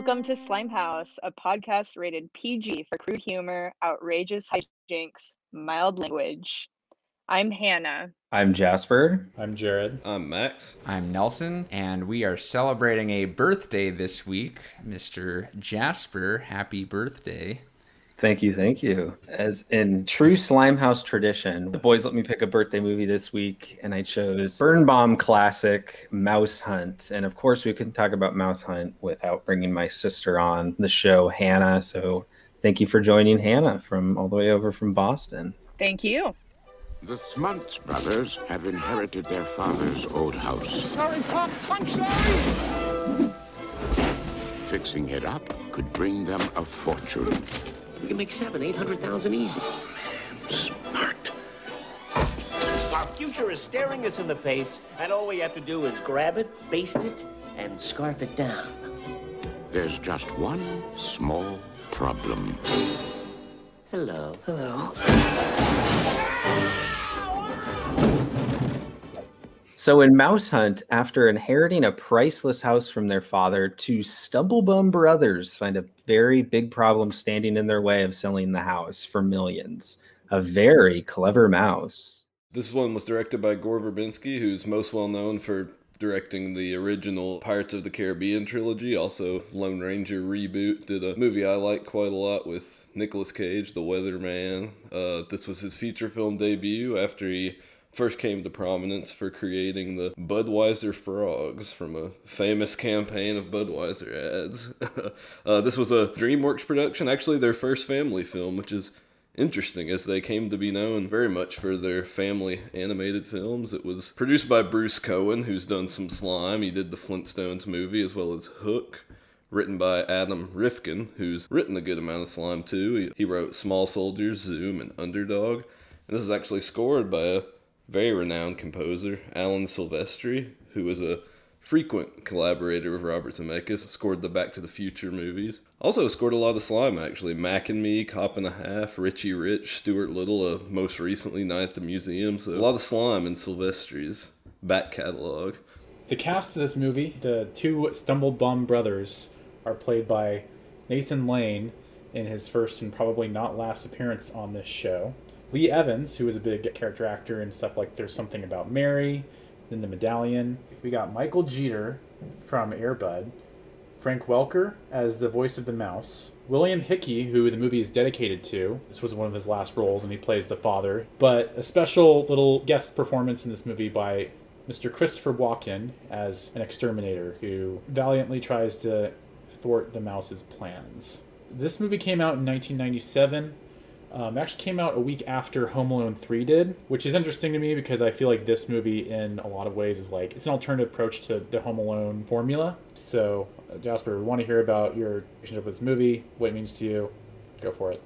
Welcome to Slime House, a podcast rated PG for crude humor, outrageous hijinks, mild language. I'm Hannah. I'm Jasper. I'm Jared. I'm Max. I'm Nelson, and we are celebrating a birthday this week. Mr. Jasper, happy birthday. Thank you, thank you. As in true Slimehouse tradition, the boys let me pick a birthday movie this week, and I chose Birnbaum classic Mouse Hunt. And of course, we couldn't talk about Mouse Hunt without bringing my sister on the show, Hannah. So thank you for joining Hannah from all the way over from Boston. Thank you. The Smuntz brothers have inherited their father's old house. Sorry, Pop. I'm sorry. Fixing it up could bring them a fortune. We can make seven, eight hundred thousand easy. Man, smart. Our future is staring us in the face, and all we have to do is grab it, baste it, and scarf it down. There's just one small problem. Hello. Hello. So in Mouse Hunt, after inheriting a priceless house from their father, two Stumblebum brothers find a very big problem standing in their way of selling the house for millions. A very clever mouse. This one was directed by Gore Verbinski, who's most well known for directing the original Pirates of the Caribbean trilogy, also Lone Ranger reboot. Did a movie I like quite a lot with Nicolas Cage, The Weatherman. Uh, this was his feature film debut after he first came to prominence for creating the Budweiser frogs from a famous campaign of Budweiser ads. uh, this was a DreamWorks production, actually their first family film, which is interesting as they came to be known very much for their family animated films. It was produced by Bruce Cohen, who's done some slime. He did the Flintstones movie as well as Hook. Written by Adam Rifkin, who's written a good amount of slime too. He, he wrote Small Soldiers, Zoom, and Underdog. And this was actually scored by a very renowned composer, Alan Silvestri, who was a frequent collaborator with Robert Zemeckis, scored the Back to the Future movies. Also scored a lot of slime, actually. Mac and Me, Cop and a Half, Richie Rich, Stuart Little, uh, most recently Night at the Museum. So a lot of slime in Silvestri's back catalog. The cast of this movie, the two Stumblebum brothers, are played by Nathan Lane in his first and probably not last appearance on this show. Lee Evans, who was a big character actor and stuff like There's Something About Mary, then The Medallion. We got Michael Jeter from Airbud, Frank Welker as the voice of the mouse, William Hickey, who the movie is dedicated to. This was one of his last roles, and he plays the father. But a special little guest performance in this movie by Mr. Christopher Walken as an exterminator who valiantly tries to thwart the mouse's plans. This movie came out in 1997. Um, actually came out a week after Home Alone 3 did, which is interesting to me because I feel like this movie, in a lot of ways, is like it's an alternative approach to the Home Alone formula. So, uh, Jasper, we want to hear about your relationship with this movie, what it means to you. Go for it.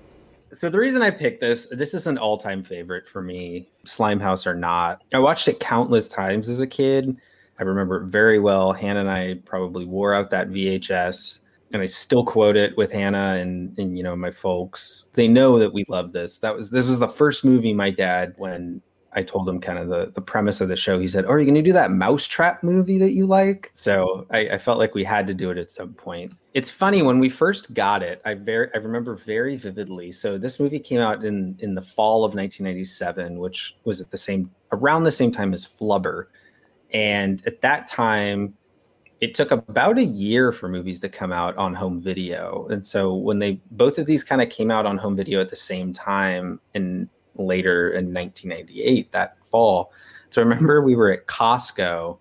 So the reason I picked this, this is an all-time favorite for me, Slimehouse or not. I watched it countless times as a kid. I remember it very well. Hannah and I probably wore out that VHS and I still quote it with Hannah and and you know my folks. They know that we love this. That was this was the first movie my dad when I told him kind of the the premise of the show. He said, "Oh, are you going to do that Mousetrap movie that you like?" So I, I felt like we had to do it at some point. It's funny when we first got it. I very I remember very vividly. So this movie came out in in the fall of 1997, which was at the same around the same time as Flubber, and at that time it took about a year for movies to come out on home video. And so when they both of these kind of came out on home video at the same time and later in 1998 that fall. So I remember we were at Costco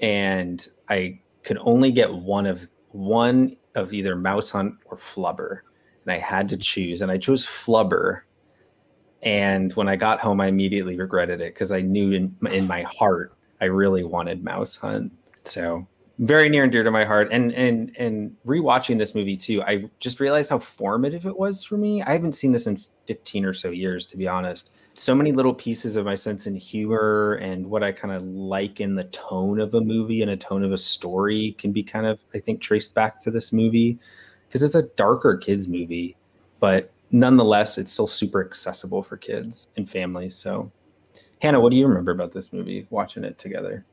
and I could only get one of one of either Mouse Hunt or Flubber. And I had to choose and I chose Flubber. And when I got home I immediately regretted it because I knew in in my heart I really wanted Mouse Hunt. So very near and dear to my heart. And and and rewatching this movie too i just realized how formative it was for me. I haven't seen this in 15 or so years to be honest. So many little pieces of my sense and humor and what i kind of like in the tone of a movie and a tone of a story can be kind of i think traced back to this movie. Because it's a darker kids movie but nonetheless it's still super accessible for kids and families so hannah what do you remember about this movie watching it together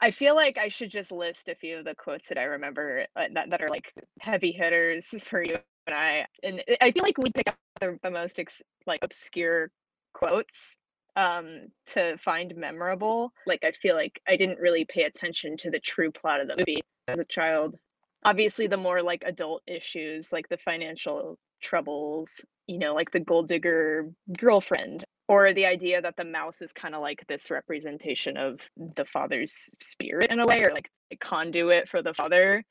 I feel like I should just list a few of the quotes that I remember uh, that, that are like heavy hitters for you and I. And I feel like we pick up the, the most ex, like obscure quotes um to find memorable. Like I feel like I didn't really pay attention to the true plot of the movie as a child. Obviously the more like adult issues like the financial troubles, you know, like the gold digger girlfriend or the idea that the mouse is kind of like this representation of the father's spirit in a way or like a conduit for the father.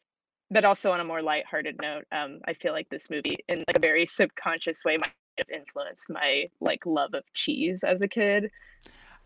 But also on a more lighthearted note um, i feel like this movie in like a very subconscious way might have influenced my like love of cheese as a kid.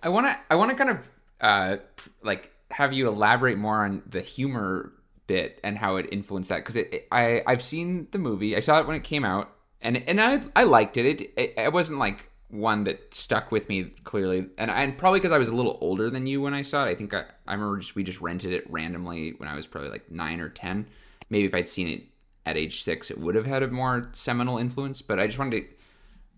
I want to i want to kind of uh like have you elaborate more on the humor bit and how it influenced that because it, it, i i've seen the movie i saw it when it came out and and i i liked it. It, it, it wasn't like one that stuck with me clearly, and and probably because I was a little older than you when I saw it. I think I, I remember just we just rented it randomly when I was probably like nine or ten. Maybe if I'd seen it at age six, it would have had a more seminal influence. But I just wanted to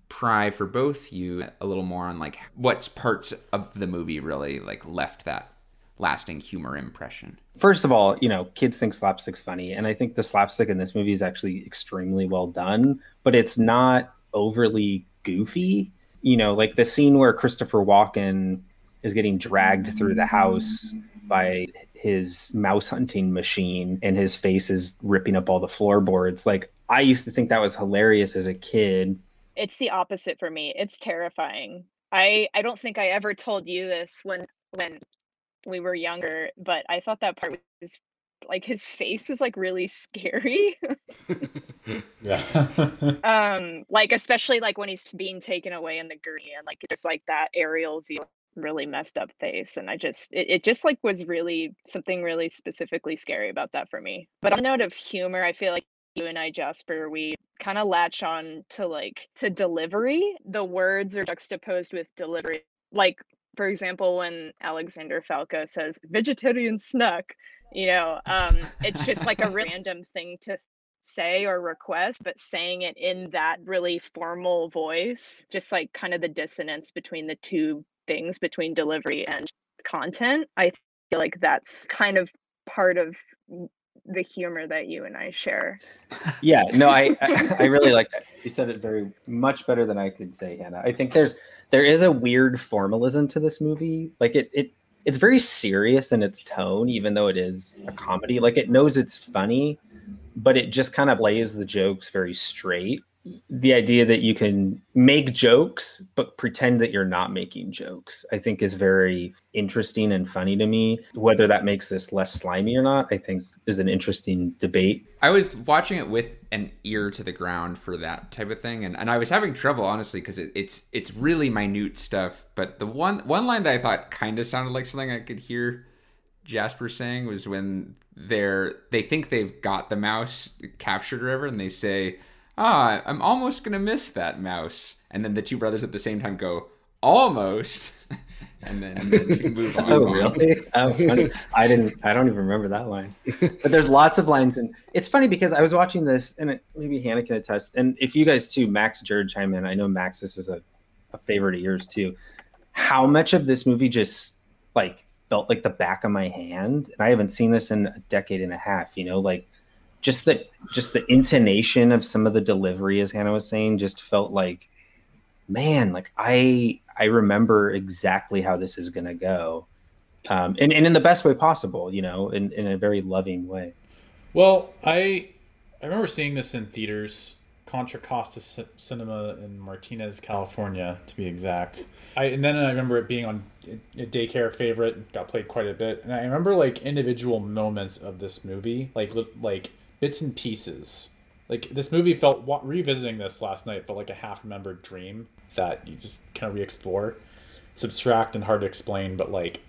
pry for both you a little more on like what's parts of the movie really like left that lasting humor impression. First of all, you know, kids think slapstick's funny, and I think the slapstick in this movie is actually extremely well done, but it's not overly goofy you know, like the scene where Christopher Walken is getting dragged through the house by his mouse hunting machine and his face is ripping up all the floorboards. Like I used to think that was hilarious as a kid. It's the opposite for me. It's terrifying. I I don't think I ever told you this when when we were younger, but I thought that part was like his face was like really scary. yeah. um, like especially like when he's being taken away in the gurney and like just like that aerial view really messed up face and i just it, it just like was really something really specifically scary about that for me but on note of humor i feel like you and i jasper we kind of latch on to like to delivery the words are juxtaposed with delivery like for example when alexander falko says vegetarian snack you know um it's just like a random thing to say or request but saying it in that really formal voice just like kind of the dissonance between the two things between delivery and content i feel like that's kind of part of the humor that you and i share. Yeah no i i really like that. You said it very much better than i could say hannah. I think there's there is a weird formalism to this movie. Like it it it's very serious in its tone, even though it is a comedy. Like it knows it's funny, but it just kind of lays the jokes very straight the idea that you can make jokes but pretend that you're not making jokes i think is very interesting and funny to me. Whether that makes this less slimy or not i think is an interesting debate. I was watching it with an ear to the ground for that type of thing and, and i was having trouble honestly because it, it's it's really minute stuff but the one one line that i thought kind of sounded like something i could hear jasper saying was when they're they think they've got the mouse captured or whatever and they say ah, I'm almost gonna miss that mouse. And then the two brothers at the same time go, almost. and then, and then you move on. oh, really? Oh, funny. I didn't. I don't even remember that line. But there's lots of lines, and it's funny because I was watching this, and it, maybe Hannah can attest. And if you guys too, Max, Jared, chime in. I know Max, this is a, a favorite of yours too. How much of this movie just like felt like the back of my hand, and I haven't seen this in a decade and a half. You know, like just the just the intonation of some of the delivery, as Hannah was saying, just felt like, man, like I I remember exactly how this is gonna go, um, and and in the best way possible, you know, in in a very loving way. Well, I I remember seeing this in theaters, Contra Costa C- Cinema in Martinez, California, to be exact. I and then I remember it being on a daycare favorite, got played quite a bit, and I remember like individual moments of this movie, like like bits and pieces. Like this movie felt revisiting this last night felt like a half remembered dream that you just kind of re-explore. It's abstract and hard to explain, but like,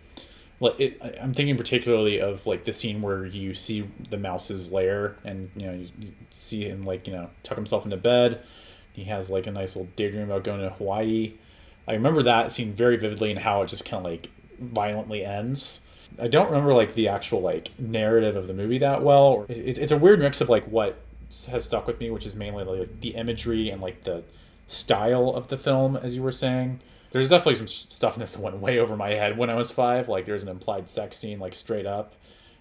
like it, I'm thinking particularly of like the scene where you see the mouse's lair, and you know you, you see him like you know tuck himself into bed. He has like a nice little daydream about going to Hawaii. I remember that scene very vividly and how it just kind of like violently ends I don't remember like the actual like narrative of the movie that well. It's, it's a weird mix of like what has stuck with me, which is mainly like the imagery and like the style of the film, as you were saying. There's definitely some stuff in this that went way over my head when I was five. Like there's an implied sex scene, like straight up,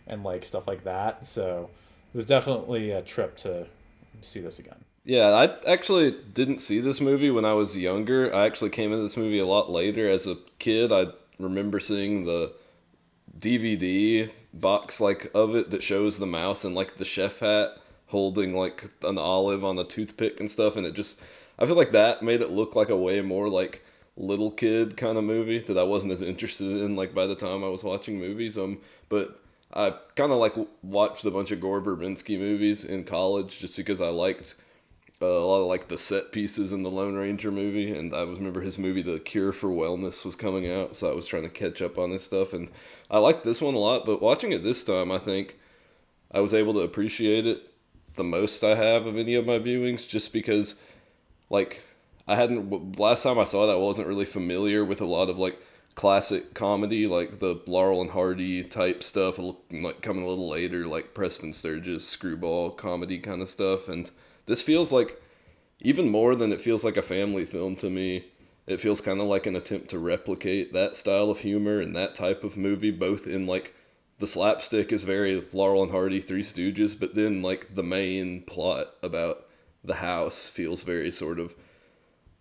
and like stuff like that. So it was definitely a trip to see this again. Yeah, I actually didn't see this movie when I was younger. I actually came into this movie a lot later. As a kid, I remember seeing the DVD box like of it that shows the mouse and like the chef hat holding like an olive on a toothpick and stuff and it just I feel like that made it look like a way more like little kid kind of movie that I wasn't as interested in like by the time I was watching movies um but I kind of like watched a bunch of Gore Verbinski movies in college just because I liked uh, a lot of like the set pieces in the Lone Ranger movie, and I remember his movie The Cure for Wellness was coming out, so I was trying to catch up on his stuff, and I liked this one a lot. But watching it this time, I think I was able to appreciate it the most I have of any of my viewings, just because like I hadn't last time I saw that I wasn't really familiar with a lot of like classic comedy, like the Laurel and Hardy type stuff, like coming a little later, like Preston Sturges screwball comedy kind of stuff, and this feels like even more than it feels like a family film to me. It feels kind of like an attempt to replicate that style of humor and that type of movie, both in like the slapstick is very Laurel and Hardy, Three Stooges, but then like the main plot about the house feels very sort of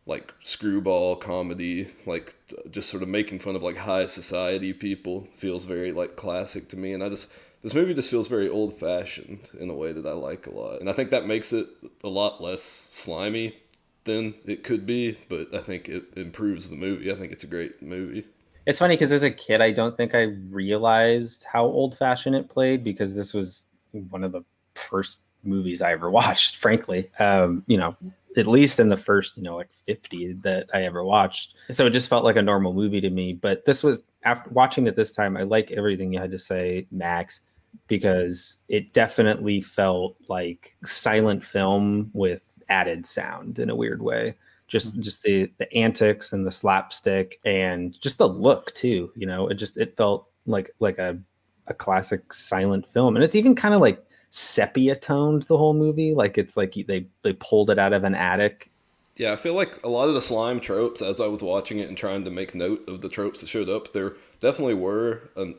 like screwball comedy, like just sort of making fun of like high society people feels very like classic to me. And I just this movie just feels very old fashioned in a way that I like a lot. And I think that makes it a lot less slimy than it could be, but I think it improves the movie. I think it's a great movie. It's funny because as a kid, I don't think I realized how old fashioned it played because this was one of the first movies I ever watched, frankly. Um, you know, at least in the first, you know, like 50 that I ever watched. So it just felt like a normal movie to me. But this was after watching it this time, I like everything you had to say, Max because it definitely felt like silent film with added sound in a weird way. Just mm-hmm. just the the antics and the slapstick and just the look too you know? It just it felt like like a a classic silent film. And it's even kind of like sepia toned the whole movie. Like it's like they they pulled it out of an attic. Yeah i feel like a lot of the slime tropes as i was watching it and trying to make note of the tropes that showed up there definitely were an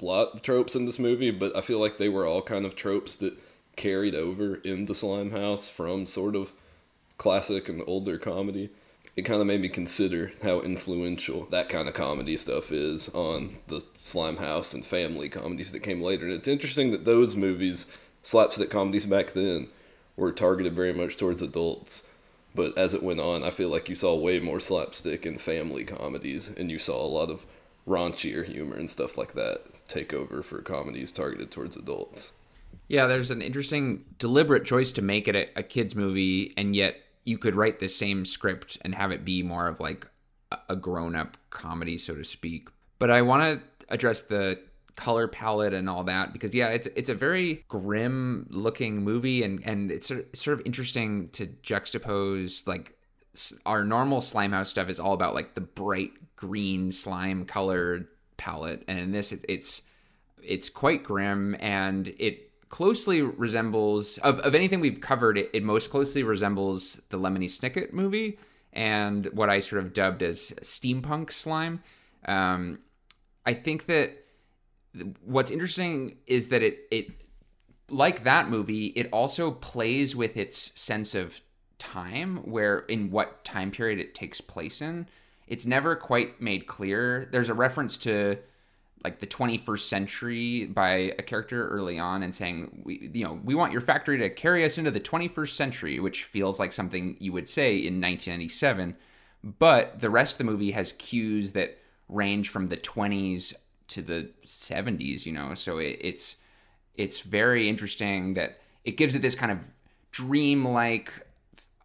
lot of tropes in this movie, but I feel like they were all kind of tropes that carried over into Slime House from sort of classic and older comedy. It kind of made me consider how influential that kind of comedy stuff is on the Slime House and family comedies that came later. And it's interesting that those movies, slapstick comedies back then, were targeted very much towards adults. But as it went on, I feel like you saw way more slapstick and family comedies, and you saw a lot of raunchier humor and stuff like that take over for comedies targeted towards adults. Yeah, there's an interesting deliberate choice to make it a, a kids movie, and yet you could write the same script and have it be more of like a grown up comedy, so to speak. But I want to address the color palette and all that because yeah, it's it's a very grim looking movie, and and it's sort of interesting to juxtapose like our normal Slimehouse stuff is all about like the bright green slime colored palette, and in this it, it's it's quite grim and it closely resembles of, of anything we've covered it, it most closely resembles the lemony snicket movie and what i sort of dubbed as steampunk slime. Um, i think that what's interesting is that it it like that movie it also plays with its sense of time where in what time period it takes place in it's never quite made clear. There's a reference to like the 21st century by a character early on and saying we you know we want your factory to carry us into the 21st century which feels like something you would say in 1997 but the rest of the movie has cues that range from the 20s to the 70s you know so it, it's it's very interesting that it gives it this kind of dream-like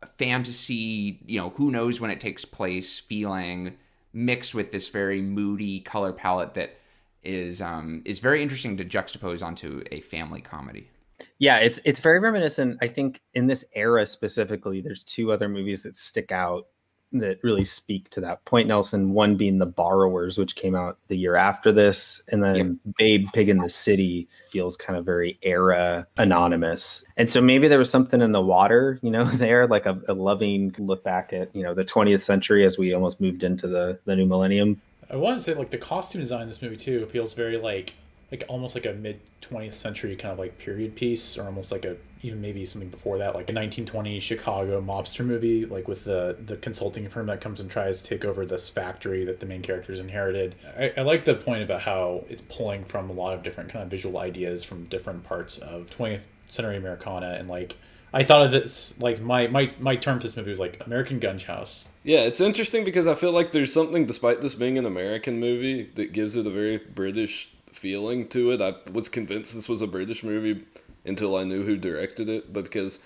fantasy, you know, who knows when it takes place feeling mixed with this very moody color palette that is um, is very interesting to juxtapose onto a family comedy. Yeah, it's it's very reminiscent. I think in this era specifically, there's two other movies that stick out that really speak to that point, Nelson. One being The Borrowers, which came out the year after this, and then Babe Pig in the City feels kind of very era anonymous. And so maybe there was something in the water, you know, there, like a, a loving look back at, you know, the 20th century as we almost moved into the, the new millennium. I want to say like the costume design in this movie too feels very like like almost like a mid 20th century kind of like period piece or almost like a even maybe something before that like a 1920s chicago mobster movie like with the the consulting firm that comes and tries to take over this factory that the main characters inherited. I, I like the point about how it's pulling from a lot of different kind of visual ideas from different parts of 20th century americana and like i thought of this like my my, my term for this movie was like american gunge house. Yeah, it's interesting because I feel like there's something, despite this being an American movie, that gives it a very British feeling to it. I was convinced this was a British movie until I knew who directed it, but because,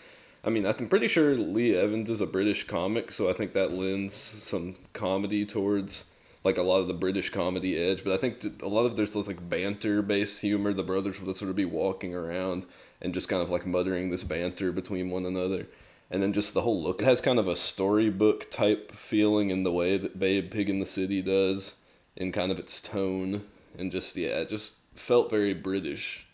I mean, I'm pretty sure Lee Evans is a British comic, so I think that lends some comedy towards like a lot of the British comedy edge. But I think a lot of there's this like banter based humor. The brothers would sort of be walking around and just kind of like muttering this banter between one another and then just the whole look. It has kind of a storybook type feeling in the way that Babe Pig in the City does, in kind of its tone, and just yeah, it just felt very British,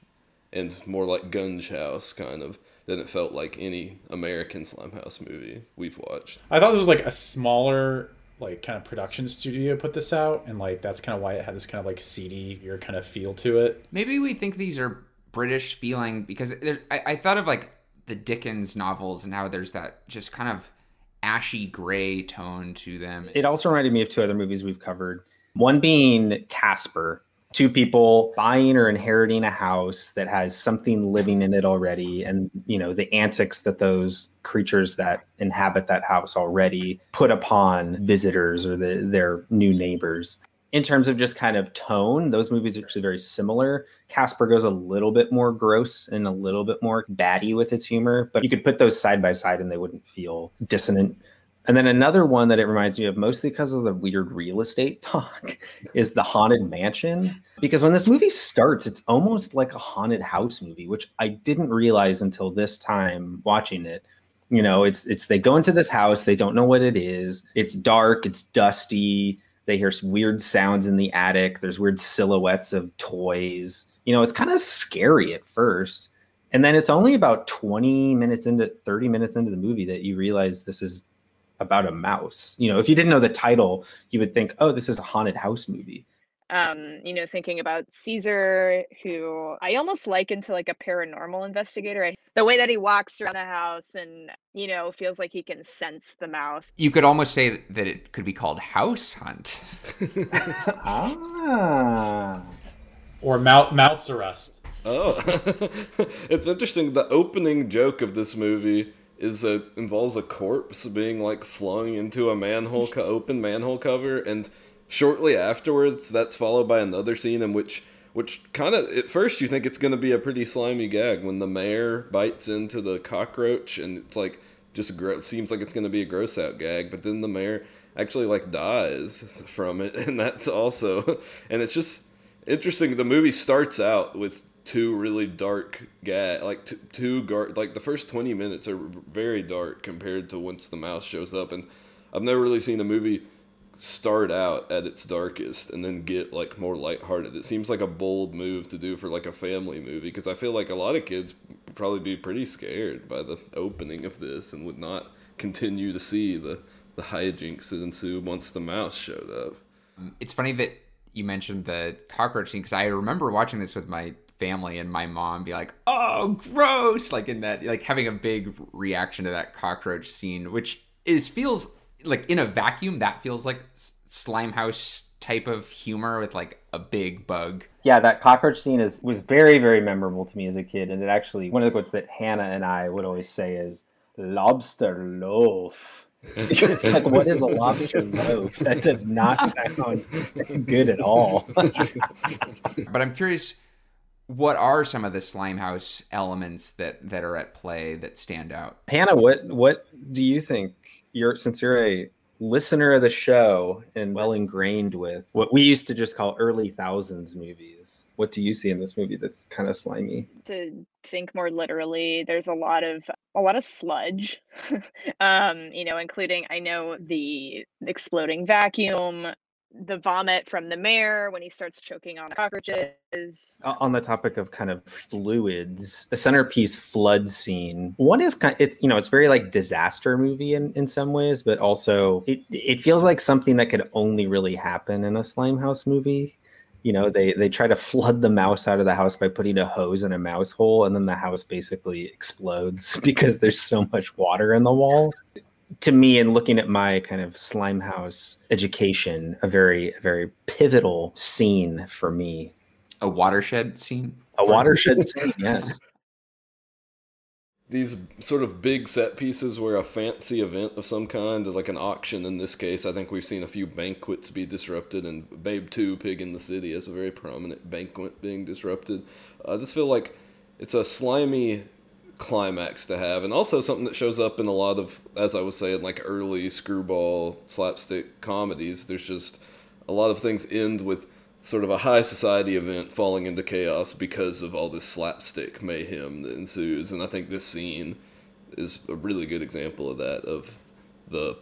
and more like Gunge House kind of than it felt like any American Slimehouse movie we've watched. I thought this was like a smaller like kind of production studio put this out and like that's kind of why it had this kind of like seedy your kind of feel to it. Maybe we think these are British feeling because there, I, I thought of like the Dickens novels and how there's that just kind of ashy gray tone to them. It also reminded me of two other movies we've covered. One being Casper, two people buying or inheriting a house that has something living in it already and you know the antics that those creatures that inhabit that house already put upon visitors or the, their new neighbors. In terms of just kind of tone those movies are actually very similar. Casper goes a little bit more gross and a little bit more batty with its humor but you could put those side by side and they wouldn't feel dissonant and then another one that it reminds me of, mostly because of the weird real estate talk, is the Haunted Mansion. Because when this movie starts, it's almost like a haunted house movie, which I didn't realize until this time watching it. You know, it's it's they go into this house, they don't know what it is. It's dark, it's dusty. They hear weird sounds in the attic. There's weird silhouettes of toys. You know, it's kind of scary at first. And then it's only about 20 minutes into 30 minutes into the movie that you realize this is about a mouse. You know, if you didn't know the title, you would think, oh, this is a haunted house movie. Um, you know, thinking about Caesar, who I almost liken to like a paranormal investigator. I, the way that he walks around the house and, you know, feels like he can sense the mouse. You could almost say that it could be called House Hunt. ah. Or mou- mouse arrest. Oh, it's interesting. The opening joke of this movie is that involves a corpse being like flung into a manhole co- open manhole cover and shortly afterwards that's followed by another scene in which which kind of at first you think it's going to be a pretty slimy gag when the mayor bites into the cockroach and it's like just gro- seems like it's going to be a gross out gag but then the mayor actually like dies from it and that's also and it's just interesting the movie starts out with two really dark gag like two, two gar- like the first 20 minutes are very dark compared to once the mouse shows up and i've never really seen a movie start out at its darkest and then get like more lighthearted. It seems like a bold move to do for like a family movie because i feel like a lot of kids probably be pretty scared by the opening of this and would not continue to see the the hijinks that ensue once the mouse showed up. Mm, it's funny that you mentioned the cockroach scene because I remember watching this with my family and my mom be like, "Oh, gross!" Like in that, like having a big reaction to that cockroach scene, which is feels like in a vacuum that feels like Slimehouse type of humor with like a big bug. Yeah, that cockroach scene is was very very memorable to me as a kid, and it actually one of the quotes that Hannah and I would always say is "lobster loaf." it's like, what is a lobster loaf? That does not sound good at all. but I'm curious, what are some of the Slimehouse elements that that are at play that stand out? Hannah, what what do you think? You're since you're a listener of the show and well ingrained with what we used to just call early thousands movies. What do you see in this movie that's kind of slimy? To think more literally, there's a lot of a lot of sludge. um, you know, including I know the exploding vacuum, the vomit from the mayor when he starts choking on cockroaches. On the topic of kind of fluids, the centerpiece flood scene. One is kind of, it, you know, it's very like disaster movie in, in some ways, but also it, it feels like something that could only really happen in a Slimehouse movie. You know, they they try to flood the mouse out of the house by putting a hose in a mouse hole, and then the house basically explodes because there's so much water in the walls to me and looking at my kind of slime house education a very very pivotal scene for me. A watershed scene? A watershed scene yes. These sort of big set pieces where a fancy event of some kind like an auction in this case. I think we've seen a few banquets be disrupted and babe 2 pig in the city is a very prominent banquet being disrupted. Uh, I just feel like it's a slimy climax to have, and also something that shows up in a lot of, as I was saying, like early screwball slapstick comedies. There's just a lot of things end with sort of a high society event falling into chaos because of all this slapstick mayhem that ensues, and I think this scene is a really good example of that of the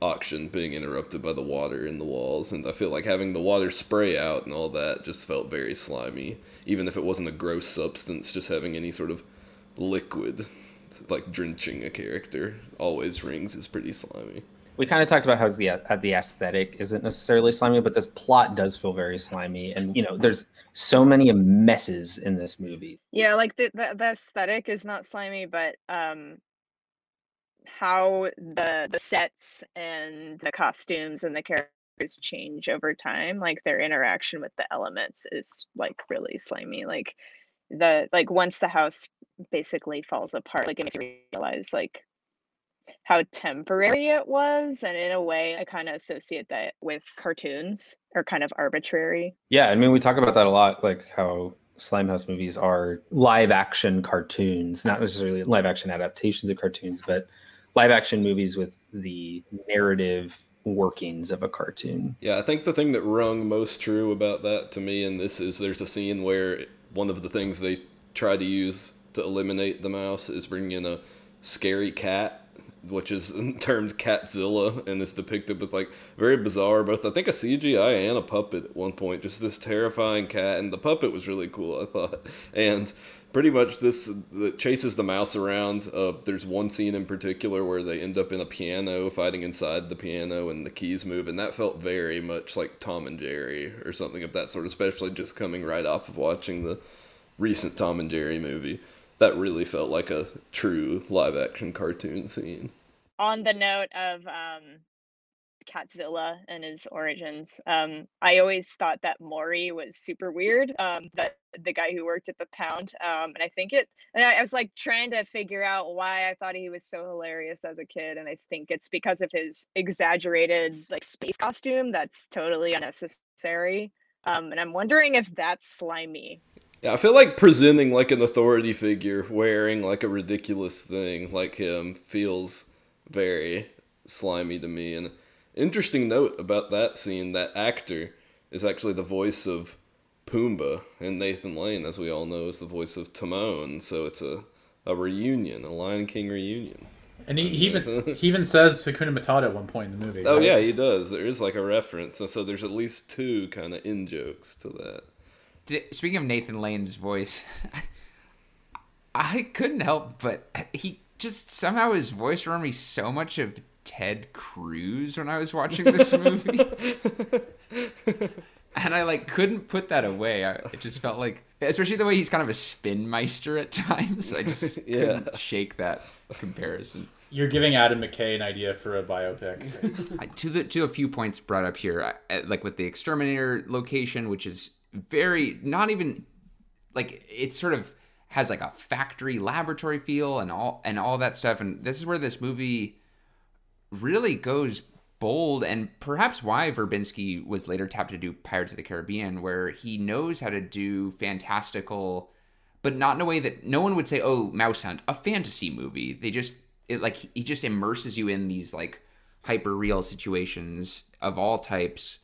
auction being interrupted by the water in the walls and i feel like having the water spray out and all that just felt very slimy even if it wasn't a gross substance just having any sort of liquid, like drenching a character, always rings is pretty slimy. We kind of talked about how the uh, the aesthetic isn't necessarily slimy, but this plot does feel very slimy, and you know, there's so many messes in this movie. Yeah, like the the, the aesthetic is not slimy, but um, how the the sets and the costumes and the characters change over time, like their interaction with the elements is like really slimy. Like the like once the house basically falls apart like it makes you realize like how temporary it was and in a way i kind of associate that with cartoons are kind of arbitrary. Yeah i mean we talk about that a lot like how slimehouse movies are live action cartoons not necessarily live action adaptations of cartoons but live action movies with the narrative workings of a cartoon. Yeah i think the thing that rung most true about that to me in this is there's a scene where one of the things they try to use to eliminate the mouse is bringing in a scary cat, which is termed Catzilla and is depicted with like very bizarre, both I think a CGI and a puppet at one point. Just this terrifying cat, and the puppet was really cool, I thought. And pretty much this that chases the mouse around. Uh, there's one scene in particular where they end up in a piano fighting inside the piano and the keys move, and that felt very much like Tom and Jerry or something of that sort, especially just coming right off of watching the recent Tom and Jerry movie. That really felt like a true live action cartoon scene. On the note of um, Catzilla and his origins. Um, I always thought that Maury was super weird. Um, that the guy who worked at the pound. Um, and I think it. And I, I, was like trying to figure out why I thought he was so hilarious as a kid, and I think it's because of his exaggerated like space costume. That's totally unnecessary. Um, and I'm wondering if that's slimy. Yeah, I feel like presenting like an authority figure wearing like a ridiculous thing like him feels very slimy to me and Interesting note about that scene that actor is actually the voice of Pumbaa, and Nathan Lane, as we all know, is the voice of Timon. So it's a, a reunion, a Lion King reunion. And he, he even he even says Hakuna Matata at one point in the movie. Oh right? yeah, he does. There is like a reference, and so there's at least two kind of in jokes to that. Did, speaking of Nathan Lane's voice, I couldn't help but he just somehow his voice reminded me so much of Ted Cruz when I was watching this movie. and I like couldn't put that away. I, it just felt like, especially the way he's kind of a spin meister at times. I just yeah. couldn't shake that comparison. You're giving Adam McKay an idea for a biopic. I, to the to a few points brought up here, I, like with the exterminator location, which is very not even like it sort of has like a factory laboratory feel and all and all that stuff. And this is where this movie really goes bold and perhaps why Verbinski was later tapped to do Pirates of the Caribbean, where he knows how to do fantastical, but not in a way that no one would say, oh, Mouse Hunt, a fantasy movie. They just, it like, he just immerses you in these like hyper real situations of all types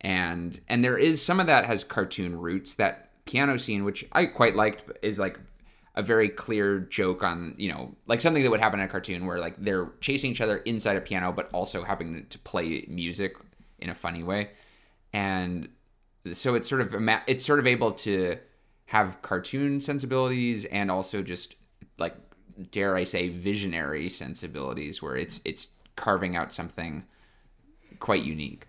and and there is some of that has cartoon roots. That piano scene which i quite liked is like a very clear joke on you know like something that would happen in a cartoon where like they're chasing each other inside a piano but also having to play music in a funny way. And so it's sort of it's sort of able to have cartoon sensibilities and also just like dare i say visionary sensibilities where it's it's carving out something quite unique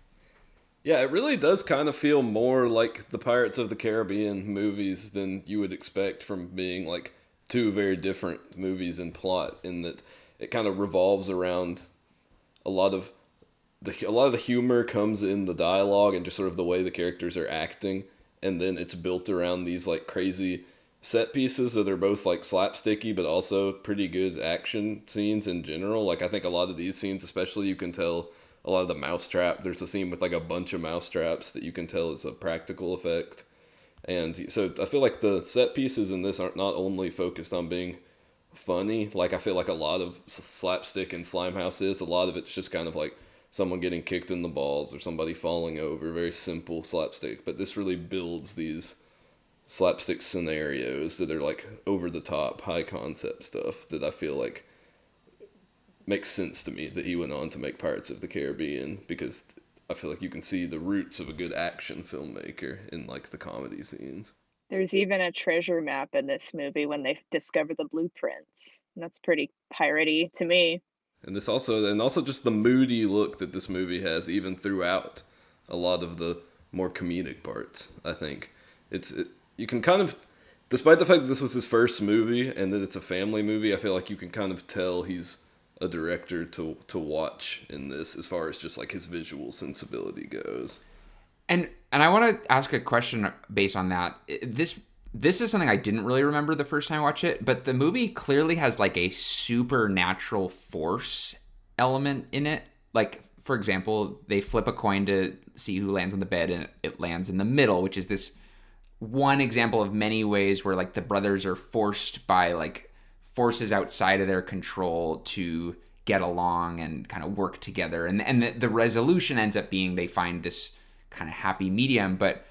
Yeah, it really does kind of feel more like the Pirates of the Caribbean movies than you would expect from being like two very different movies in plot in that it kind of revolves around a lot of the a lot of the humor comes in the dialogue and just sort of the way the characters are acting and then it's built around these like crazy set pieces that are both like slapsticky but also pretty good action scenes in general. Like i think a lot of these scenes especially you can tell a lot of the mousetrap there's a scene with like a bunch of mousetraps that you can tell is a practical effect. And so i feel like the set pieces in this aren't not only focused on being funny like i feel like a lot of slapstick in slimehouse is a lot of it's just kind of like someone getting kicked in the balls or somebody falling over very simple slapstick. But this really builds these slapstick scenarios that are like over the top high concept stuff that i feel like makes sense to me that he went on to make pirates of the caribbean because i feel like you can see the roots of a good action filmmaker in like the comedy scenes There's even a treasure map in this movie when they discover the blueprints. And that's pretty piratey to me. and this also and also just the moody look that this movie has even throughout a lot of the more comedic parts i think it's it, you can kind of despite the fact that this was his first movie and that it's a family movie i feel like you can kind of tell he's a director to to watch in this as far as just like his visual sensibility goes And and I want to ask a question based on that. This this is something I didn't really remember the first time I watched it, but the movie clearly has like a supernatural force element in it. Like for example, they flip a coin to see who lands on the bed and it lands in the middle, which is this one example of many ways where like the brothers are forced by like forces outside of their control to get along and kind of work together. And and the, the resolution ends up being they find this kind of happy medium but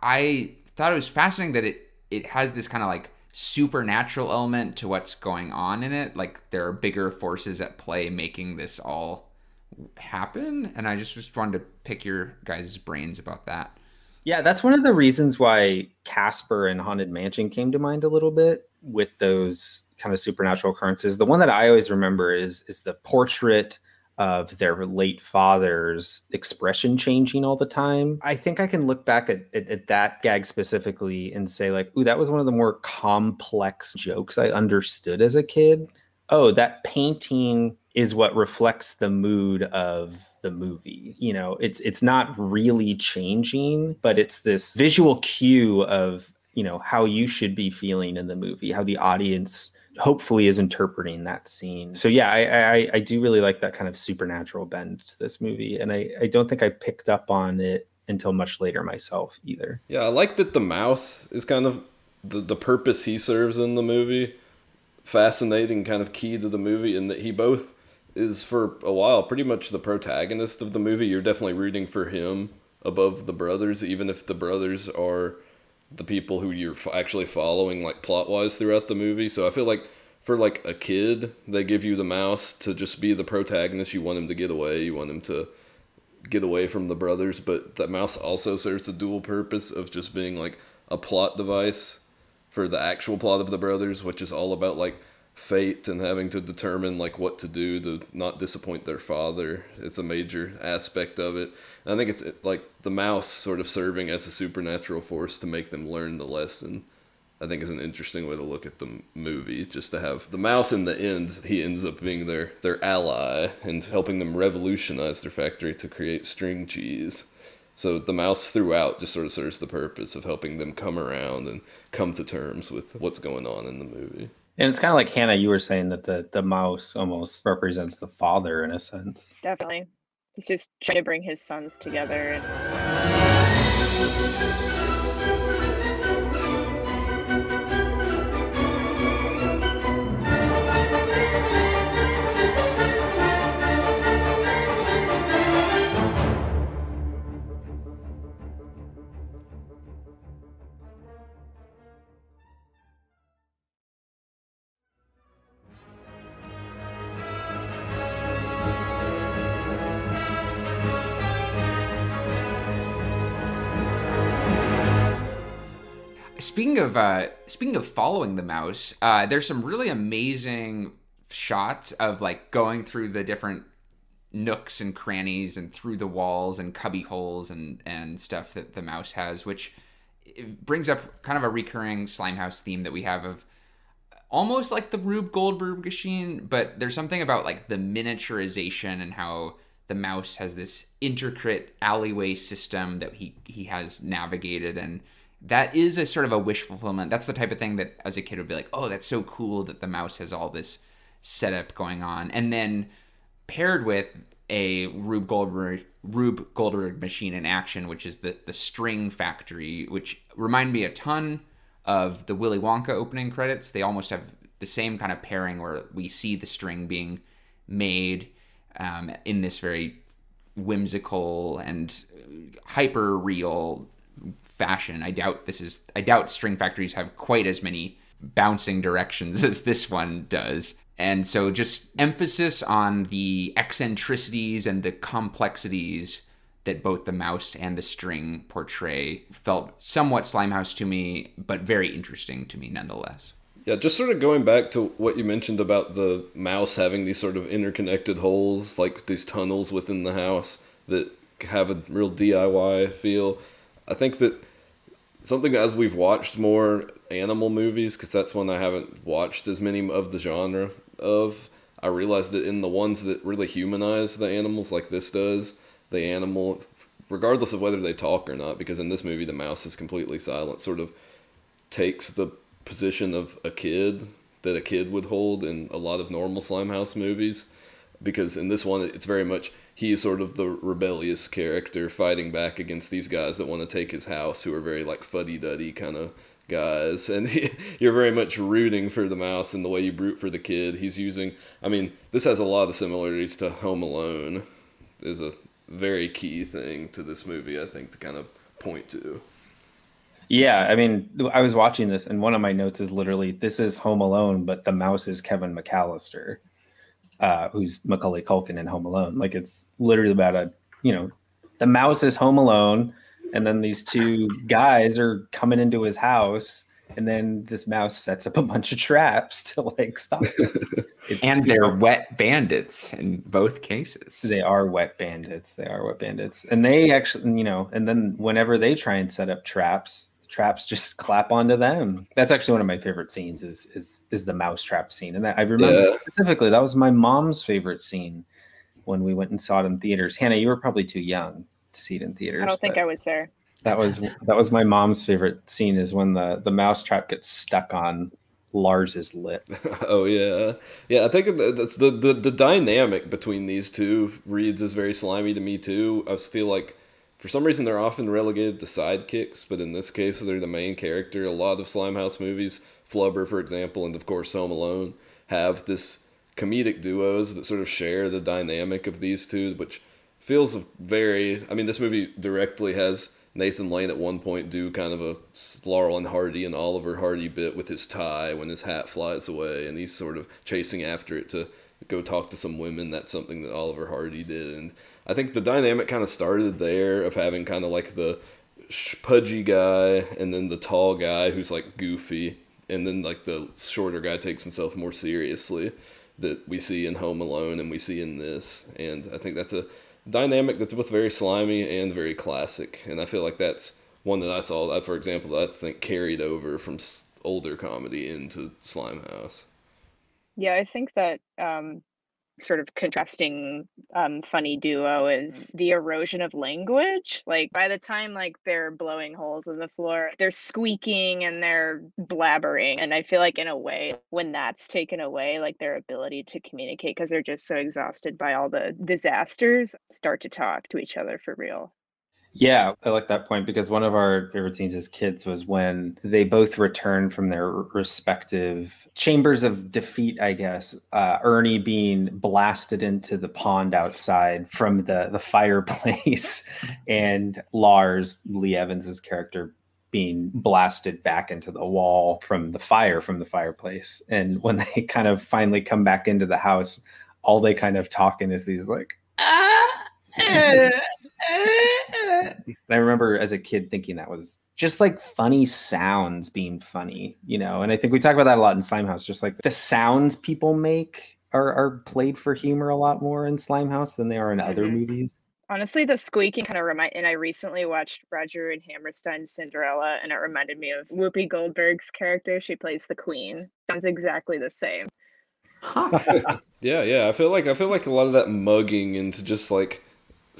i thought it was fascinating that it it has this kind of like supernatural element to what's going on in it. Like there are bigger forces at play making this all happen and i just, just wanted to pick your guys' brains about that. Yeah, that's one of the reasons why Casper and Haunted Mansion came to mind a little bit with those kind of supernatural occurrences. The one that I always remember is is the portrait of their late father's expression changing all the time. I think I can look back at, at, at that gag specifically and say like, ooh, that was one of the more complex jokes I understood as a kid. Oh, that painting is what reflects the mood of the movie. You know, it's it's not really changing, but it's this visual cue of, you know, how you should be feeling in the movie, how the audience hopefully is interpreting that scene. So yeah, I I, I do really like that kind of supernatural bend to this movie. And I, I don't think I picked up on it until much later myself either. Yeah, I like that the mouse is kind of the, the purpose he serves in the movie. Fascinating, kind of key to the movie, and that he both is for a while pretty much the protagonist of the movie. You're definitely rooting for him above the brothers, even if the brothers are the people who you're actually following, like plot wise, throughout the movie. So I feel like for like a kid, they give you the mouse to just be the protagonist. You want him to get away. You want him to get away from the brothers, but that mouse also serves the dual purpose of just being like a plot device for the actual plot of the brothers, which is all about like fate and having to determine like what to do to not disappoint their father. It's a major aspect of it. And I think it's like the mouse sort of serving as a supernatural force to make them learn the lesson. I think is an interesting way to look at the movie. Just to have the mouse in the end, he ends up being their their ally and helping them revolutionize their factory to create string cheese. So the mouse throughout just sort of serves the purpose of helping them come around and come to terms with what's going on in the movie. And it's kind of like Hannah, you were saying that the the mouse almost represents the father in a sense. Definitely. He's just trying to bring his sons together and Speaking of uh, speaking of following the mouse, uh, there's some really amazing shots of like going through the different nooks and crannies and through the walls and cubby holes and and stuff that the mouse has, which brings up kind of a recurring Slimehouse theme that we have of almost like the Rube Goldberg machine, but there's something about like the miniaturization and how the mouse has this intricate alleyway system that he he has navigated and that is a sort of a wish fulfillment. That's the type of thing that as a kid would be like, "Oh, that's so cool that the mouse has all this setup going on." And then paired with a Rube Goldberg Rube Goldberg machine in action, which is the the string factory, which remind me a ton of the Willy Wonka opening credits. They almost have the same kind of pairing where we see the string being made um, in this very whimsical and hyper real fashion. I doubt this is. I doubt string factories have quite as many bouncing directions as this one does. And so, just emphasis on the eccentricities and the complexities that both the mouse and the string portray felt somewhat Slimehouse to me, but very interesting to me nonetheless. Yeah, just sort of going back to what you mentioned about the mouse having these sort of interconnected holes, like these tunnels within the house that have a real DIY feel. I think that something as we've watched more animal movies, because that's one I haven't watched as many of the genre of. I realized that in the ones that really humanize the animals, like this does, the animal, regardless of whether they talk or not, because in this movie the mouse is completely silent, sort of takes the position of a kid that a kid would hold in a lot of normal Slimehouse movies. Because in this one, it's very much he is sort of the rebellious character fighting back against these guys that want to take his house, who are very like fuddy duddy kind of guys, and he, you're very much rooting for the mouse in the way you root for the kid. He's using, I mean, this has a lot of similarities to Home Alone. Is a very key thing to this movie, I think, to kind of point to. Yeah, I mean, I was watching this, and one of my notes is literally, "This is Home Alone, but the mouse is Kevin McAllister, uh, who's Macaulay Culkin in Home Alone." Like it's literally about a, you know, the mouse is Home Alone, and then these two guys are coming into his house and then this mouse sets up a bunch of traps to like stop and they're wet bandits in both cases. They are wet bandits. They are wet bandits. And they actually you know and then whenever they try and set up traps traps just clap onto them that's actually one of my favorite scenes is is is the mouse trap scene and that i remember yeah. specifically that was my mom's favorite scene when we went and saw it in theaters hannah you were probably too young to see it in theaters. I don't think I was there. That was that was my mom's favorite scene is when the the mousetrap gets stuck on Lars's lip. oh yeah, yeah. I think that's the, the the dynamic between these two reads is very slimy to me too. I feel like for some reason they're often relegated to sidekicks, but in this case they're the main character. A lot of Slimehouse movies, Flubber for example, and of course Home Alone, have this comedic duos that sort of share the dynamic of these two, which feels very. I mean, this movie directly has Nathan Lane at one point do kind of a Laurel and Hardy and Oliver Hardy bit with his tie when his hat flies away, and he's sort of chasing after it to go talk to some women. That's something that Oliver Hardy did, and I think the dynamic kind of started there of having kind of like the pudgy guy and then the tall guy who's like goofy, and then like the shorter guy takes himself more seriously that we see in Home Alone and we see in this, and I think that's a dynamic that's both very slimy and very classic. And I feel like that's one that I saw, for example, that I think carried over from older comedy into Slimehouse. Yeah, I think that um, sort of contrasting um, funny duo is mm. the erosion of language. Like by the time like they're blowing holes in the floor, they're squeaking and they're blabbering. And I feel like in a way, when that's taken away, like their ability to communicate because they're just so exhausted by all the disasters, start to talk to each other for real. Yeah, I like that point because one of our favorite scenes as kids was when they both returned from their respective chambers of defeat, I guess. Uh, Ernie being blasted into the pond outside from the, the fireplace, and Lars, Lee Evans's character, being blasted back into the wall from the fire from the fireplace. And when they kind of finally come back into the house, all they kind of talk in is these like, ah, And I remember as a kid thinking that was just like funny sounds being funny, you know. And I think we talk about that a lot in Slimehouse, just like the sounds people make are are played for humor a lot more in Slimehouse than they are in other Mhm. movies. Honestly, the squeaking kind of remind, and I recently watched Roger and Hammerstein's Cinderella, and it reminded me of Whoopi Goldberg's character. She plays the queen. Sounds exactly the same. Yeah, yeah. I feel like I feel like a lot of that mugging into just like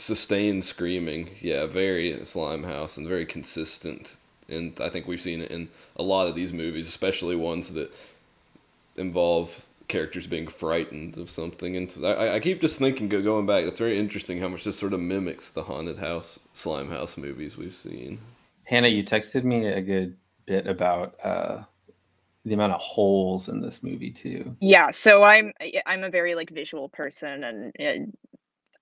sustained screaming. Yeah, very Slimehouse and very consistent. And I think we've seen it in a lot of these movies, especially ones that involve characters being frightened of something. And I, I keep just thinking, going back, it's very interesting how much this sort of mimics the haunted house, Slimehouse movies we've seen. Hannah, you texted me a good bit about uh, the amount of holes in this movie too. Yeah, so I'm I'm a very like visual person and in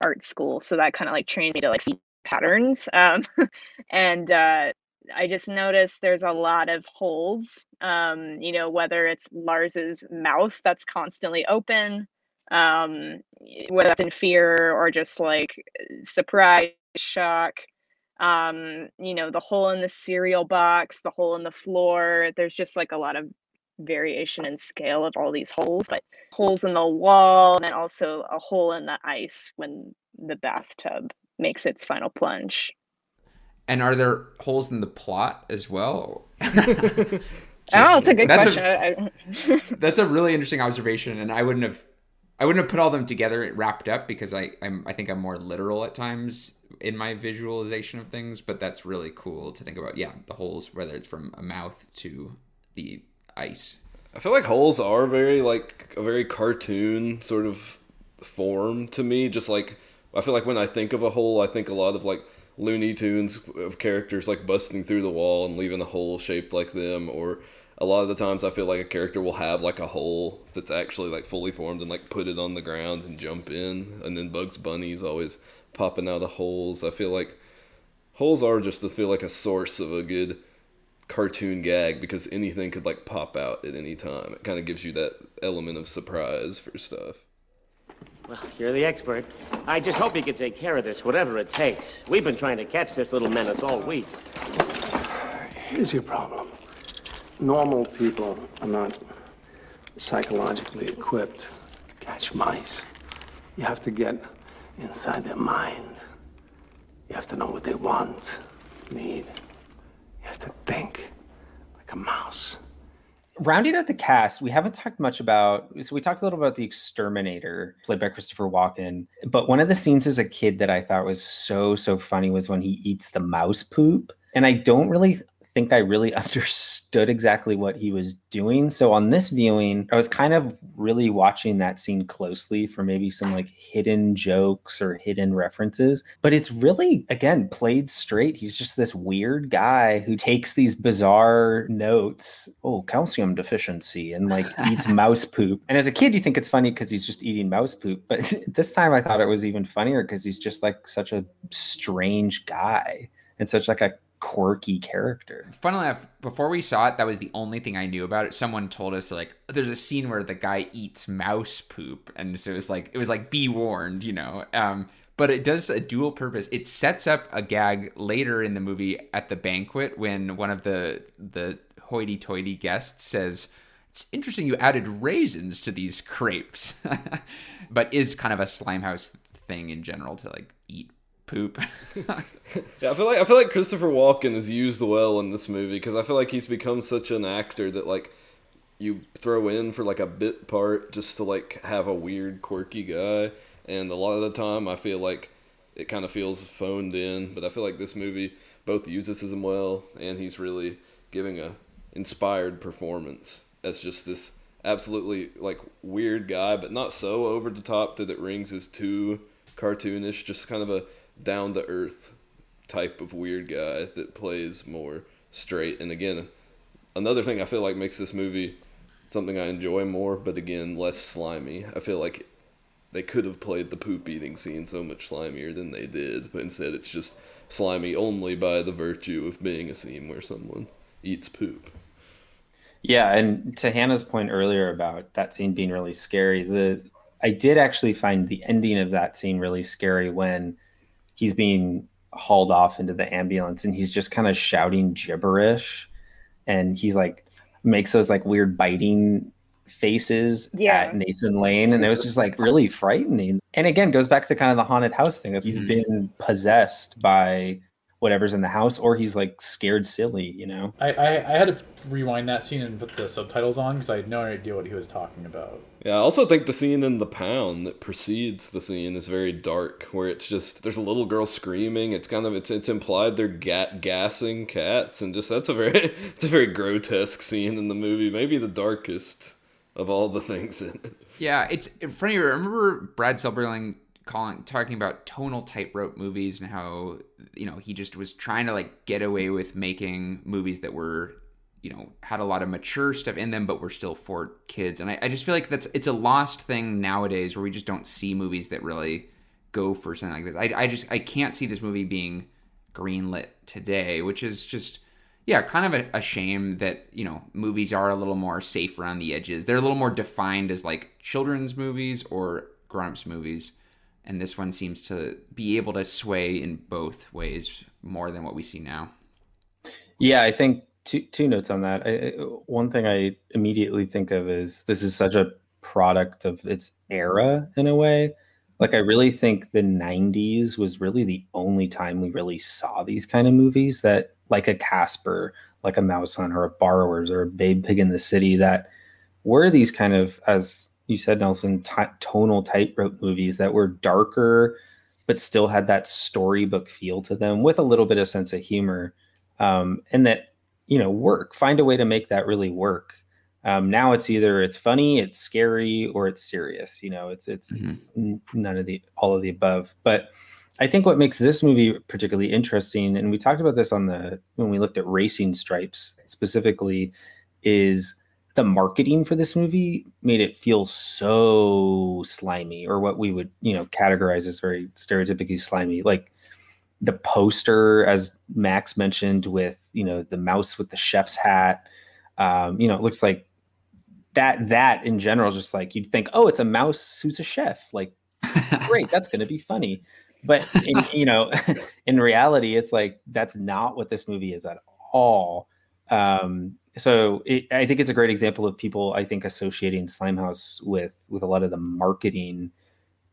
art school, so that kind of like trains me to like see patterns. Um, and uh, I just noticed there's a lot of holes. Um, you know, whether it's Lars's mouth that's constantly open, um, whether that's in fear or just like surprise, shock. Um, you know, the hole in the cereal box, the hole in the floor. There's just like a lot of variation in scale of all these holes, but holes in the wall, and then also a hole in the ice when the bathtub makes its final plunge. And are there holes in the plot as well? oh, it's a good That's question. a- I- I- That's a really interesting observation, and I wouldn't have, I wouldn't have put all them together wrapped up because I, I'm, I think I'm more literal at times in my visualization of things. But that's really cool to think about. Yeah, the holes, whether it's from a mouth to the ice. I feel like holes are very like a very cartoon sort of form to me. Just like I feel like when I think of a hole, I think a lot of like Looney Tunes of characters like busting through the wall and leaving a hole shaped like them. Or a lot of the times, I feel like a character will have like a hole that's actually like fully formed and like put it on the ground and jump in. And then Bugs Bunny's always popping out of holes. I feel like holes are just I feel like a source of a good cartoon gag because anything could like pop out at any time. It kind of gives you that element of surprise for stuff. Well, you're the expert. I just hope you can take care of this, whatever it takes. We've been trying to catch this little menace all week. Here's your problem. Normal people are not psychologically equipped to catch mice. You have to get inside their mind. You have to know what they want, need. You have to think like a mouse. Rounding out the cast, we haven't talked much about. So we talked a little about the exterminator, played by Christopher Walken. But one of the scenes as a kid that I thought was so so funny was when he eats the mouse poop, and I don't really think I really understood exactly what he was doing. So on this viewing, I was kind of really watching that scene closely for maybe some like hidden jokes or hidden references. But it's really, again, played straight. He's just this weird guy who takes these bizarre notes. Oh, calcium deficiency, and like eats mouse poop. And as a kid, you think it's funny because he's just eating mouse poop. But this time I thought it was even funnier because he's just like such a strange guy and such like a quirky character. Funnily enough, before we saw it, that was the only thing I knew about it. Someone told us like there's a scene where the guy eats mouse poop, and so it was like it was like be warned, you know. Um, but it does a dual purpose. It sets up a gag later in the movie at the banquet when one of the the hoity-toity guests says. It's interesting you added raisins to these crepes, but is kind of a slimehouse thing in general to like poop. Yeah, I feel like I feel like Christopher Walken is used well in this movie because I feel like he's become such an actor that like you throw in for like a bit part just to like have a weird quirky guy, and a lot of the time I feel like it kind of feels phoned in. But I feel like this movie both uses him well, and he's really giving a inspired performance as just this absolutely like weird guy, but not so over the top that it rings as too cartoonish. Just kind of a down to earth type of weird guy that plays more straight. And again, another thing I feel like makes this movie something I enjoy more, but again, less slimy. I feel like they could have played the poop eating scene so much slimier than they did, but instead it's just slimy only by the virtue of being a scene where someone eats poop. Yeah, and to Hannah's point earlier about that scene being really scary, the I did actually find the ending of that scene really scary when he's being hauled off into the ambulance and he's just kind of shouting gibberish and he's like makes those like weird biting faces Yeah. at Nathan Lane and it was just like really frightening. And again goes back to kind of the haunted house thing. If he's Mhm. been possessed by whatever's in the house or he's like scared silly, you know. I, I, I had to rewind that scene and put the subtitles on because I had no idea what he was talking about. Yeah, I also think the scene in the pound that precedes the scene is very dark, where it's just there's a little girl screaming. It's kind of it's it's implied they're ga- gassing cats, and just that's a very it's a very grotesque scene in the movie. Maybe the darkest of all the things in it. Yeah, it's funny. Remember Brad Silberling calling talking about tonal tightrope movies and how you know he just was trying to like get away with making movies that were you know had a lot of mature stuff in them but were still for kids and I, I just feel like that's it's a lost thing nowadays where we just don't see movies that really go for something like this i, I just i can't see this movie being greenlit today which is just yeah, kind of a, a shame that you know movies are a little more safe around the edges. They're a little more defined as like children's movies or grown-ups movies, and this one seems to be able to sway in both ways more than what we see now. Yeah, I think two two notes on that. I, one thing I immediately think of is this is such a product of its era in a way. Like I really think the 90s was really the only time we really saw these kind of movies that like a Casper, like a Mouse Hunt or a Borrowers or a Babe Pig in the City that were these kind of as you said Nelson ti tonal tightrope movies that were darker but still had that storybook feel to them with a little bit of sense of humor um, and that you know work find a way to make that really work. Um, now it's either it's funny it's scary or it's serious you know it's it's, it's none of the all of the above. But i think what makes this movie particularly interesting and we talked about this on the when we looked at racing stripes specifically is the marketing for this movie made it feel so slimy or what we would you know categorize as very stereotypically slimy. Like the poster as max mentioned with you know the mouse with the chef's hat. Um, you know it looks like that that in general just like you'd think oh it's a mouse who's a chef. Like great that's going to be funny. But in, you know in reality it's like that's not what this movie is at all. Um so it, i think it's a great example of people i think associating slimehouse with with a lot of the marketing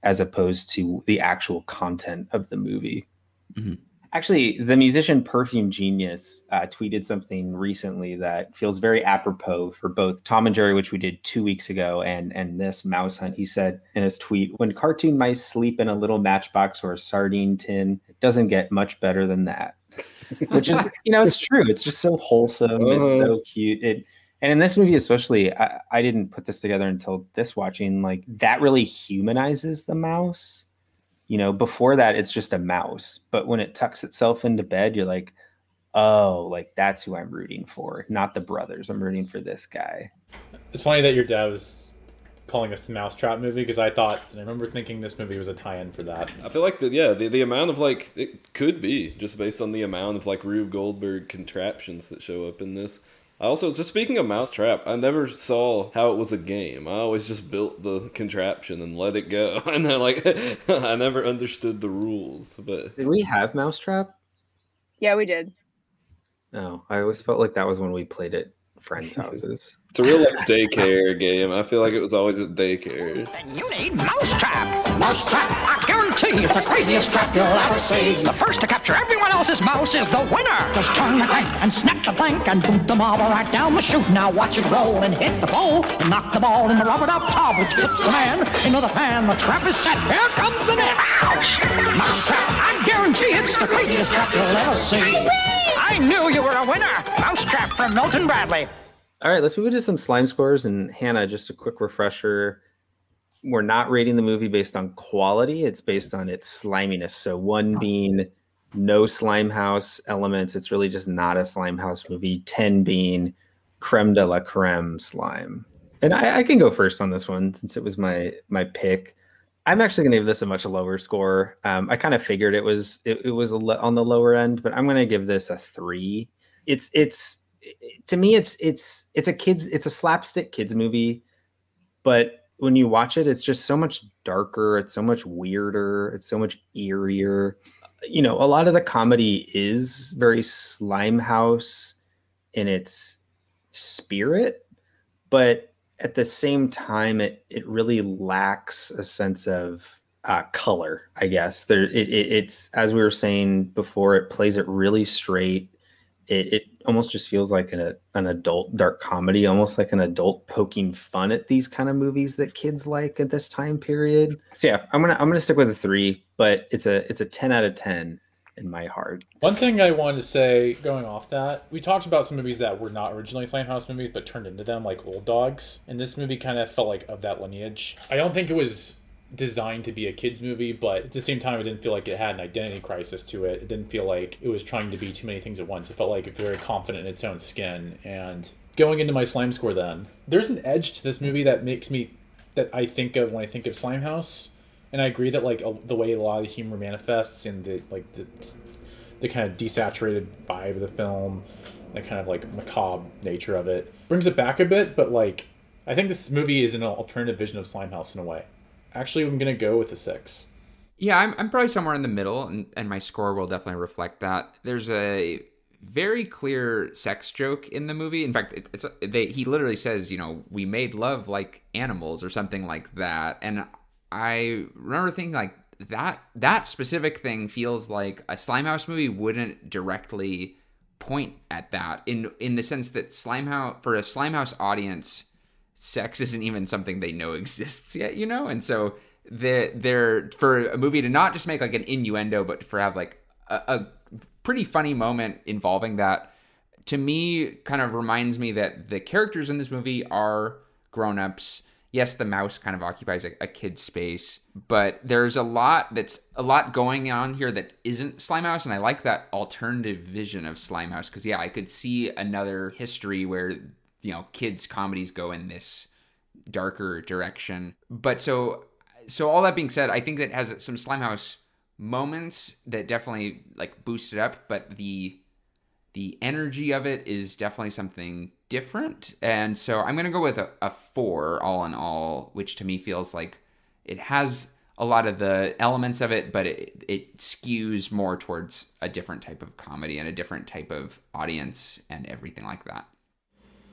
as opposed to the actual content of the movie Mhm. actually the musician perfume genius uh, tweeted something recently that feels very apropos for both tom and jerry which we did two weeks ago and and this mouse hunt. He said in his tweet when cartoon mice sleep in a little matchbox or a sardine tin it doesn't get much better than that. Which is you know it's true. It's just so wholesome. It's Uh-huh. so cute. It and in this movie especially I, I didn't put this together until this watching. Like that really humanizes the mouse you know before that it's just a mouse but when it tucks itself into bed you're like oh like that's who i'm rooting for not the brothers i'm rooting for this guy It's funny that your dad was calling this a mousetrap movie because I thought I remember thinking this movie was a tie-in for that. I feel like the yeah the, the amount of like it could be just based on the amount of like Rube Goldberg contraptions that show up in this. I also just speaking of Mousetrap, I never saw how it was a game. I always just built the contraption and let it go, and then like I never understood the rules. But did we have mousetrap Yeah, we did. no i always felt like that was when we played at friends houses it's a real like daycare game. I feel like it was always at daycare. And you need Mousetrap. Mousetrap, I guarantee it's the craziest trap you'll ever see. The first to capture everyone else's mouse is the winner. Just turn the crank and snap the blank and boot the marble right down the chute. Now watch it roll and hit the pole and knock the ball in the rubber up tub, which fits the man into the pan. The trap is set. Here comes the net. Ouch! Mouse trap. I guarantee it's the craziest trap you'll ever see. I I knew you were a winner. Mouse trap from Milton Bradley. All right, let's move into some slime scores. And Hannah, just a quick refresher. We're not rating the movie based on quality, it's based on its sliminess. So, one being no slime house elements, it's really just not a slime house movie. 10 being creme de la creme slime. And I, I can go first on this one since it was my my pick. I'm actually going to give this a much lower score. Um, I kind of figured it was it, it was a le- on the lower end, but I'm going to give this a three. It's it's to me it's it's it's a kids it's a slapstick kids movie but when you watch it it's just so much darker it's so much weirder it's so much eerier you know, a lot of the comedy is very Slimehouse in its spirit, but at the same time, it it really lacks a sense of uh, color. I guess there it, it, it's as we were saying before, it plays it really straight. It, it almost just feels like an, an adult dark comedy, almost like an adult poking fun at these kind of movies that kids like at this time period. So yeah, I'm gonna I'm gonna stick with a three, but it's a it's a ten out of ten in my heart. One thing I wanted to say, going off that, we talked about some movies that were not originally Slimehouse movies but turned into them, like Old Dogs, and this movie kind of felt like of that lineage. I don't think it was designed to be a kids movie, but at the same time, it didn't feel like it had an identity crisis to it. It didn't feel like it was trying to be too many things at once. It felt like very confident in its own skin. And going into my slime score, then there's an edge to this movie that makes me that I think of when I think of Slimehouse and I agree that like a, the way a lot of the humor manifests in the like the the kind of desaturated vibe of the film, the kind of like macabre nature of it brings it back a bit. But like, I think this movie is an alternative vision of Slimehouse in a way. Actually, I'm gonna go with a six. Yeah, I'm, I'm probably somewhere in the middle, and, and my score will definitely reflect that. There's a very clear sex joke in the movie. In fact, it, it's they, he literally says, you know, we made love like animals or something like that. And I remember thinking like that that specific thing feels like a Slimehouse movie wouldn't directly point at that in in the sense that Slimehouse for a Slimehouse audience, sex isn't even something they know exists yet, you know, and so they're, they're for a movie to not just make like an innuendo, but for have like a, a pretty funny moment involving that. To me, kind of reminds me that the characters in this movie are grown-ups yes, the mouse kind of occupies a, a kid space, but there's a lot that's a lot going on here that isn't Slimehouse, and I like that alternative vision of Slimehouse because yeah, I could see another history where you know kids comedies go in this darker direction. But so so all that being said, I think that has some Slimehouse moments that definitely like boost it up, but the the energy of it is definitely something different. And so I'm to go with a, a four all in all, which to me feels like it has a lot of the elements of it, but it, it skews more towards a different type of comedy and a different type of audience and everything like that.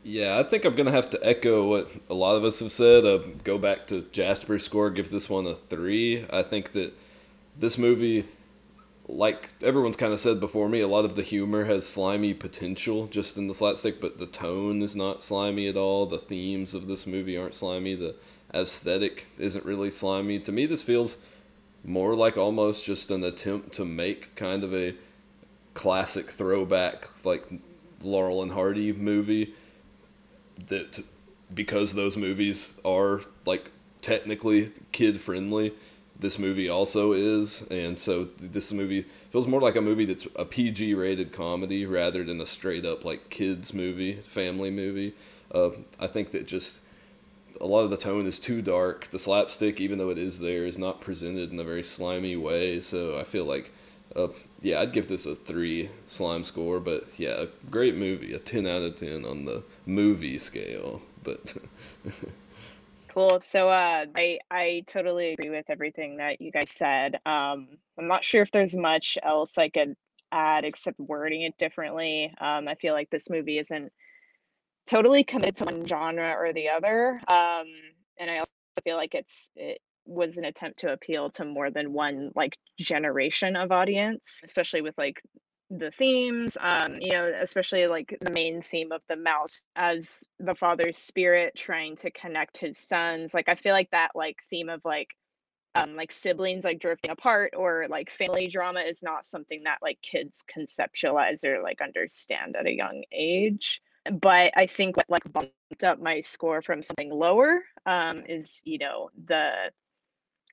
Yeah, I think I'm going to have to echo what a lot of us have said. Uh, go back to Jasper's score, give this one a three. I think that this movie like everyone's kind of said before me, a lot of the humor has slimy potential just in the slapstick, but the tone is not slimy at all. The themes of this movie aren't slimy. The aesthetic isn't really slimy. To me, this feels more like almost just an attempt to make kind of a classic throwback, like Laurel and Hardy movie. That because those movies are like technically kid friendly this movie also is, and so this movie feels more like a movie that's a PG rated comedy rather than a straight up like kids movie, family movie. Uh, I think that just a lot of the tone is too dark. The slapstick, even though it is there, is not presented in a very slimy way. So I feel like, uh, yeah, I'd give this a three slime score. But yeah, a great movie, a ten out of ten on the movie scale. But Cool. So uh, I I totally agree with everything that you guys said. Um, I'm not sure if there's much else I could add except wording it differently. Um, I feel like this movie isn't totally committed to one genre or the other. Um, and I also feel like it's it was an attempt to appeal to more than one like generation of audience, especially with like the themes um you know especially like the main theme of the mouse as the father's spirit trying to connect his sons like i feel like that like theme of like um like siblings like drifting apart or like family drama is not something that like kids conceptualize or like understand at a young age. But i think what like bumped up my score from something lower um is you know the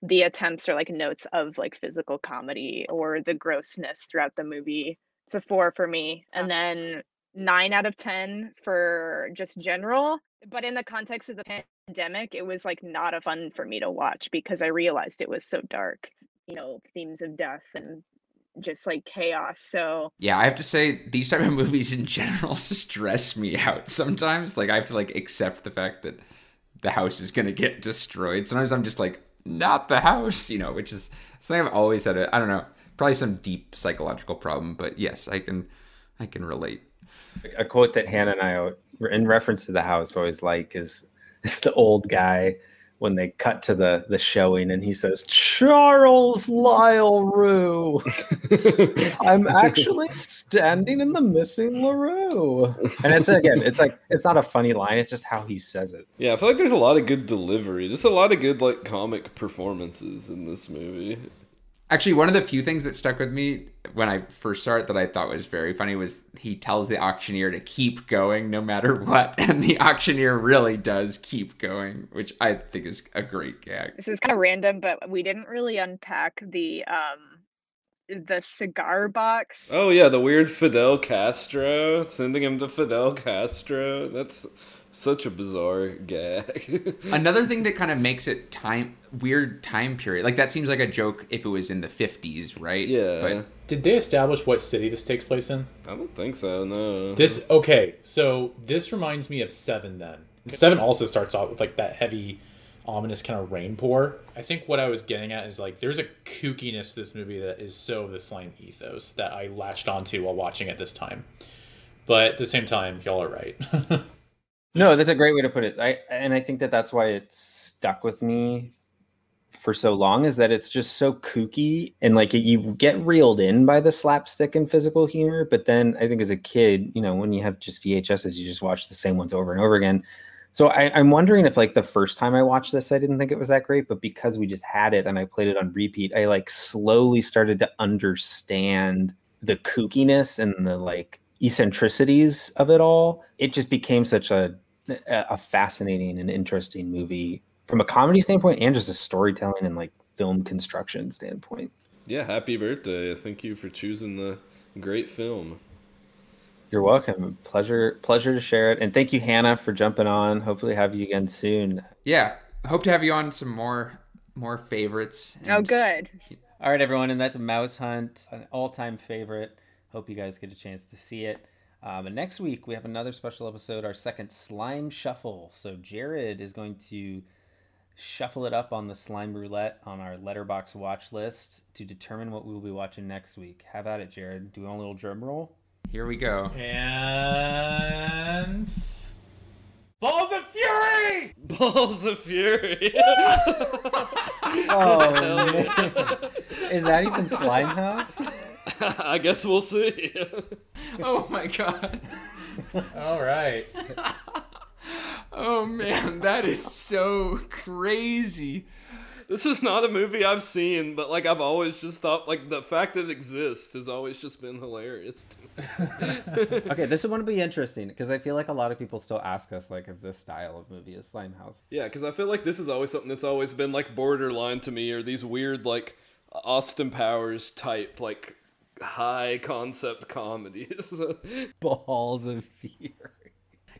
the attempts or like notes of like physical comedy or the grossness throughout the movie it's a four for me. And then nine out of 10 for just general. But in the context of the pandemic, it was like not a fun for me to watch because I realized it was so dark, you know, themes of death and just like chaos. So yeah, I have to say these type of movies in general stress me out sometimes. Like I have to like accept the fact that the house is gonna get destroyed. Sometimes I'm just like, not the house, you know, which is something I've always had. I don't know probably some deep psychological problem, but yes, I can I can relate. A quote that Hannah and I, in reference to the house, always like is is the old guy when they cut to the the showing and he says charles lyle rue i'm actually standing in the missing larue and it's again it's like it's not a funny line it's just how he says it Yeah, I feel like there's a lot of good delivery. Just a lot of good like comic performances in this movie. Actually, one of the few things that stuck with me when I first saw it that I thought was very funny was he tells the auctioneer to keep going no matter what, and the auctioneer really does keep going, which I think is a great gag. This is kind of random, but we didn't really unpack the um the cigar box. Oh yeah, the weird Fidel Castro sending him to Fidel Castro. That's such a bizarre gag. Another thing that kind of makes it time weird time period. Like that seems like a joke if it was in the 50s, right? Yeah. But Did they establish what city this takes place in? I don't think so. No. This okay, so this reminds me of Seven. Then Seven also starts off with like that heavy, ominous kind of rain pour. I think what I was getting at is like there's a kookiness to this movie that is so the slime ethos that I latched onto while watching it this time. But at the same time, y'all are right. No, that's a great way to put it. I and I think that that's why it stuck with me for so long is that it's just so kooky and like you get reeled in by the slapstick and physical humor. But then I think as a kid, you know, when you have just VHSs, you just watch the same ones over and over again. So I, I'm wondering if like the first time I watched this, I didn't think it was that great, but because we just had it and I played it on repeat, I like slowly started to understand the kookiness and the like eccentricities of it all. It just became such a a fascinating and interesting movie from a comedy standpoint and just a storytelling and like film construction standpoint. Yeah, happy birthday. Thank you for choosing the great film. You're welcome. Pleasure pleasure to share it. And thank you Hannah for jumping on. Hopefully have you again soon. yeah, hope to have you on some more more favorites. Oh, good. All right, everyone, and that's Mouse Hunt, an all-time favorite. Hope you guys get a chance to see it. Um, and next week we have another special episode, our second slime shuffle. So Jared is going to shuffle it up on the slime roulette on our Letterboxd watch list to determine what we will be watching next week. Have at it, Jared. Do we want a little drum roll? Here we go. and Balls of Fury. Balls of Fury. Oh, man. Is that even Slimehouse? I guess we'll see. Oh my god. All right. Oh man, that is so crazy. This is not a movie I've seen, but like I've always just thought like the fact that it exists has always just been hilarious. okay, this one would be interesting because I feel like a lot of people still ask us like if this style of movie is Slimehouse. Yeah, because I feel like this is always something that's always been like borderline to me, or these weird like Austin Powers type like high concept comedies. Balls of Fury.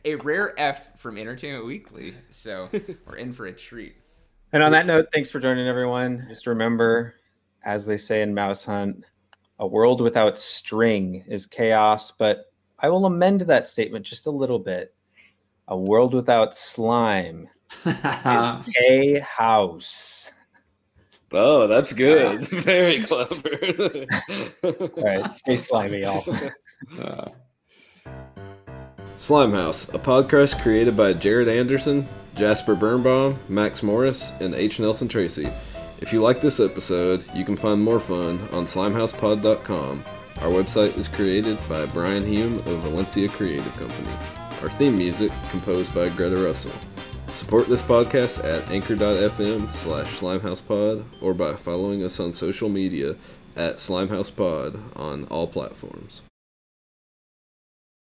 A rare F from Entertainment Weekly. So we're in for a treat. And on that note, thanks for joining everyone. Just remember, as they say in Mouse Hunt, a world without string is chaos, but I will amend that statement just a little bit. A world without slime is K house. Oh, that's good. Very clever. All right, stay slimy, y'all. Slimehouse, a podcast created by Jared Anderson, Jasper Birnbaum, Max Morris, and H. Nelson Tracy. If you like this episode, you can find more fun on slimehousepod.com. Our website is created by Brian Hume of Valencia Creative Company. Our theme music composed by Greta Russell. Support this podcast at anchor.fm slash slimehousepod or by following us on social media at slimehousepod on all platforms.